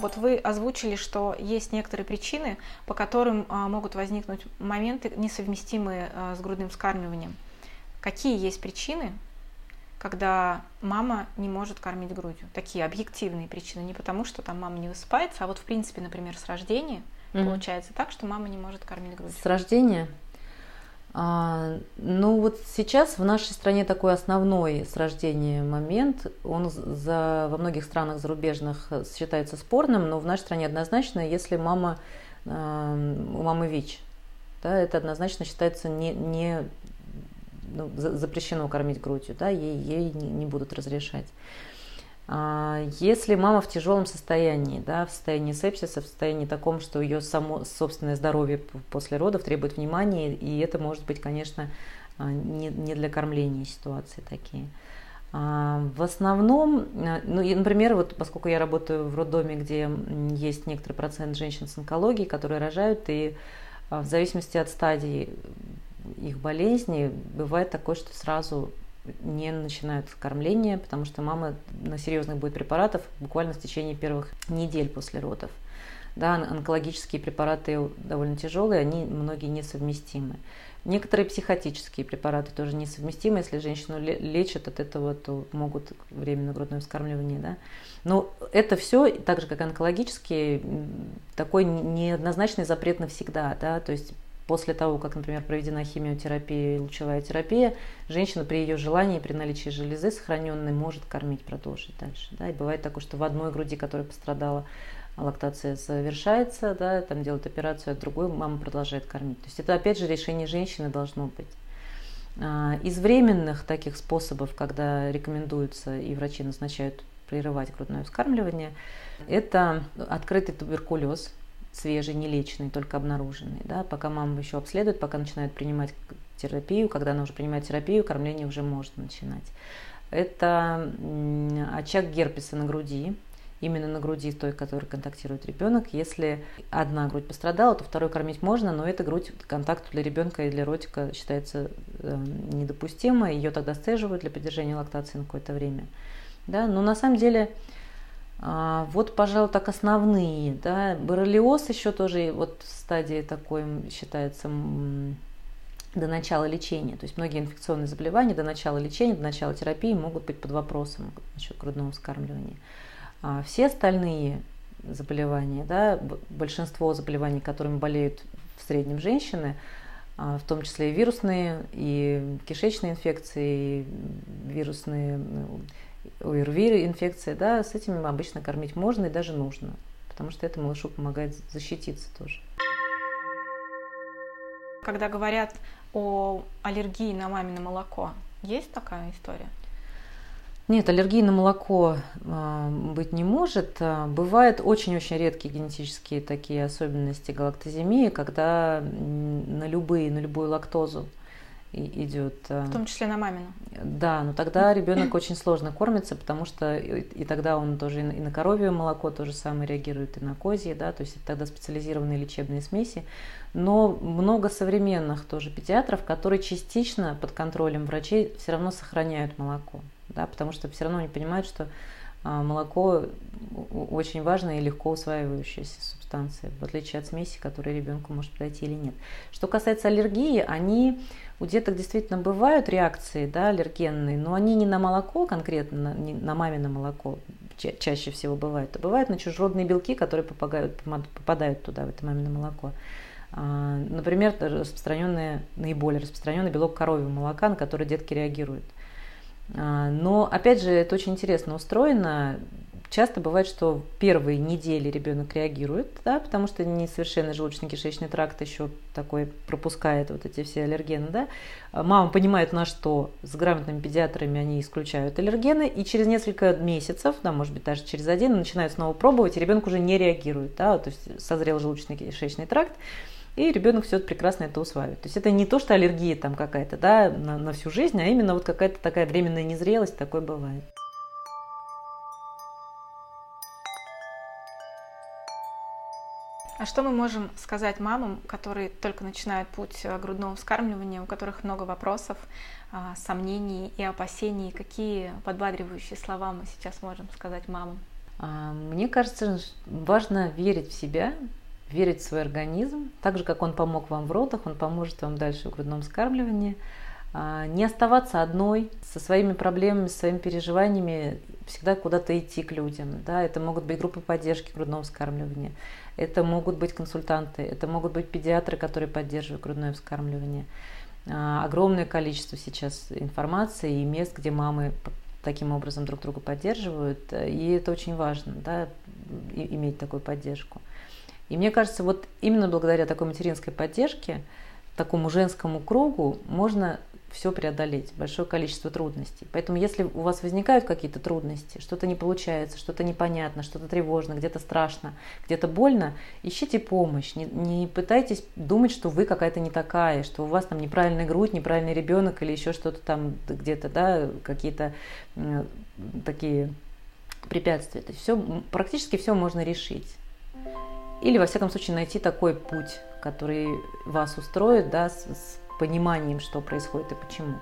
Вот вы озвучили, что есть некоторые причины, по которым а, могут возникнуть моменты, несовместимые а, с грудным вскармливанием. Какие есть причины, когда мама не может кормить грудью? Такие объективные причины. Не потому, что там мама не высыпается, а вот в принципе, например, с рождения mm-hmm. получается так, что мама не может кормить грудью. С рождения? А, ну вот сейчас в нашей стране такой основной с рождения момент, он за, во многих странах зарубежных считается спорным, но в нашей стране однозначно, если мама, э, у мамы ВИЧ, да, это однозначно считается не, не ну, запрещено кормить грудью, да, ей, ей не будут разрешать. А, если мама в тяжелом состоянии, да, в состоянии сепсиса, в состоянии таком, что ее само собственное здоровье после родов требует внимания, и это может быть, конечно, а, не, не для кормления ситуации такие. А, в основном, ну, и, например, вот поскольку я работаю в роддоме, где есть некоторый процент женщин с онкологией, которые рожают, и в зависимости от стадии их болезни бывает такое, что сразу не начинают кормление, потому что мама на серьезных будет препаратов буквально в течение первых недель после родов. Да, онкологические препараты довольно тяжелые, они многие несовместимы. Некоторые психотические препараты тоже несовместимы. Если женщину лечат от этого, то могут временно грудное вскармливание. Да? Но это все, так же как онкологические, такой неоднозначный запрет навсегда. Да? То есть После того, как, например, проведена химиотерапия и лучевая терапия, женщина при ее желании, при наличии железы сохраненной, может кормить, продолжить дальше. Да? И бывает такое, что в одной груди, которая пострадала, лактация завершается, да, там делают операцию, а другой мама продолжает кормить. То есть это опять же решение женщины должно быть. А, из временных таких способов, когда рекомендуется и врачи назначают прерывать грудное вскармливание, это открытый туберкулез, свежий, не леченный, только обнаруженный. Да? Пока мама еще обследует, пока начинает принимать терапию, когда она уже принимает терапию, кормление уже может начинать. Это очаг герпеса на груди, именно на груди той, которой контактирует ребенок. Если одна грудь пострадала, то второй кормить можно, но эта грудь контакт для ребенка и для ротика считается э, недопустимой. Ее тогда сцеживают для поддержания лактации на какое-то время. Да? Но на самом деле вот, пожалуй, так основные. Да. Боррелиоз еще тоже вот в стадии такой считается до начала лечения. То есть многие инфекционные заболевания до начала лечения, до начала терапии могут быть под вопросом насчет грудного вскармливания. А все остальные заболевания, да, большинство заболеваний, которыми болеют в среднем женщины, а, в том числе и вирусные, и кишечные инфекции, и вирусные ОРВИ, инфекция, да, с этим обычно кормить можно и даже нужно, потому что это малышу помогает защититься тоже. Когда говорят о аллергии на мамино молоко, есть такая история? Нет, аллергии на молоко э, быть не может. А, бывают очень-очень редкие генетические такие особенности галактоземии, когда на любые, на любую лактозу идет. В том числе на мамину. Да, но тогда ребенок [clears throat] очень сложно кормится, потому что и тогда он тоже и на коровье молоко то же самое реагирует, и на козье, да, то есть это тогда специализированные лечебные смеси. Но много современных тоже педиатров, которые частично под контролем врачей все равно сохраняют молоко, да, потому что все равно они понимают, что а, молоко очень важная и легко усваивающаяся субстанция, в отличие от смеси, которая ребенку может пройти или нет. Что касается аллергии, они у деток действительно бывают реакции да, аллергенные, но они не на молоко конкретно, не на мамино молоко ча- чаще всего бывают, а бывают на чужеродные белки, которые попадают, попадают туда, в это мамино молоко. А, например, распространенный, наиболее распространенный белок коровьего молока, на который детки реагируют. А, но, опять же, это очень интересно устроено. Часто бывает, что первые недели ребенок реагирует, да, потому что несовершенный желудочно-кишечный тракт еще такой пропускает вот эти все аллергены. Да. А мама понимает, на что с грамотными педиатрами они исключают аллергены, и через несколько месяцев, да, может быть, даже через один, начинают снова пробовать, и ребенок уже не реагирует. Да, то есть созрел желудочно-кишечный тракт, и ребенок все прекрасно это усваивает. То есть это не то, что аллергия там какая-то, да, на, на всю жизнь, а именно вот какая-то такая временная незрелость, такое бывает. А что мы можем сказать мамам, которые только начинают путь э, грудного вскармливания, у которых много вопросов, а, сомнений и опасений? Какие подбадривающие слова мы сейчас можем сказать мамам? А, мне кажется, важно верить в себя, верить в свой организм, так же, как он помог вам в родах, он поможет вам дальше в грудном вскармливании. А, не оставаться одной со своими проблемами, со своими переживаниями, всегда куда-то идти к людям. Да? Это могут быть группы поддержки грудного вскармливания, это могут быть консультанты, это могут быть педиатры, которые поддерживают грудное вскармливание. А, огромное количество сейчас информации и мест, где мамы таким образом друг друга поддерживают, и это очень важно, да, иметь такую поддержку. И мне кажется, вот именно благодаря такой материнской поддержке, такому женскому кругу можно все преодолеть, большое количество трудностей. Поэтому если у вас возникают какие-то трудности, что-то не получается, что-то непонятно, что-то тревожно, где-то страшно, где-то больно, ищите помощь. Не, не пытайтесь думать, что вы какая-то не такая, что у вас там неправильная грудь, неправильный ребенок или еще что-то там где-то, да, какие-то э, такие препятствия. То есть все, практически все можно решить. Или, во всяком случае, найти такой путь, который вас устроит, да, с, с пониманием, что происходит и почему.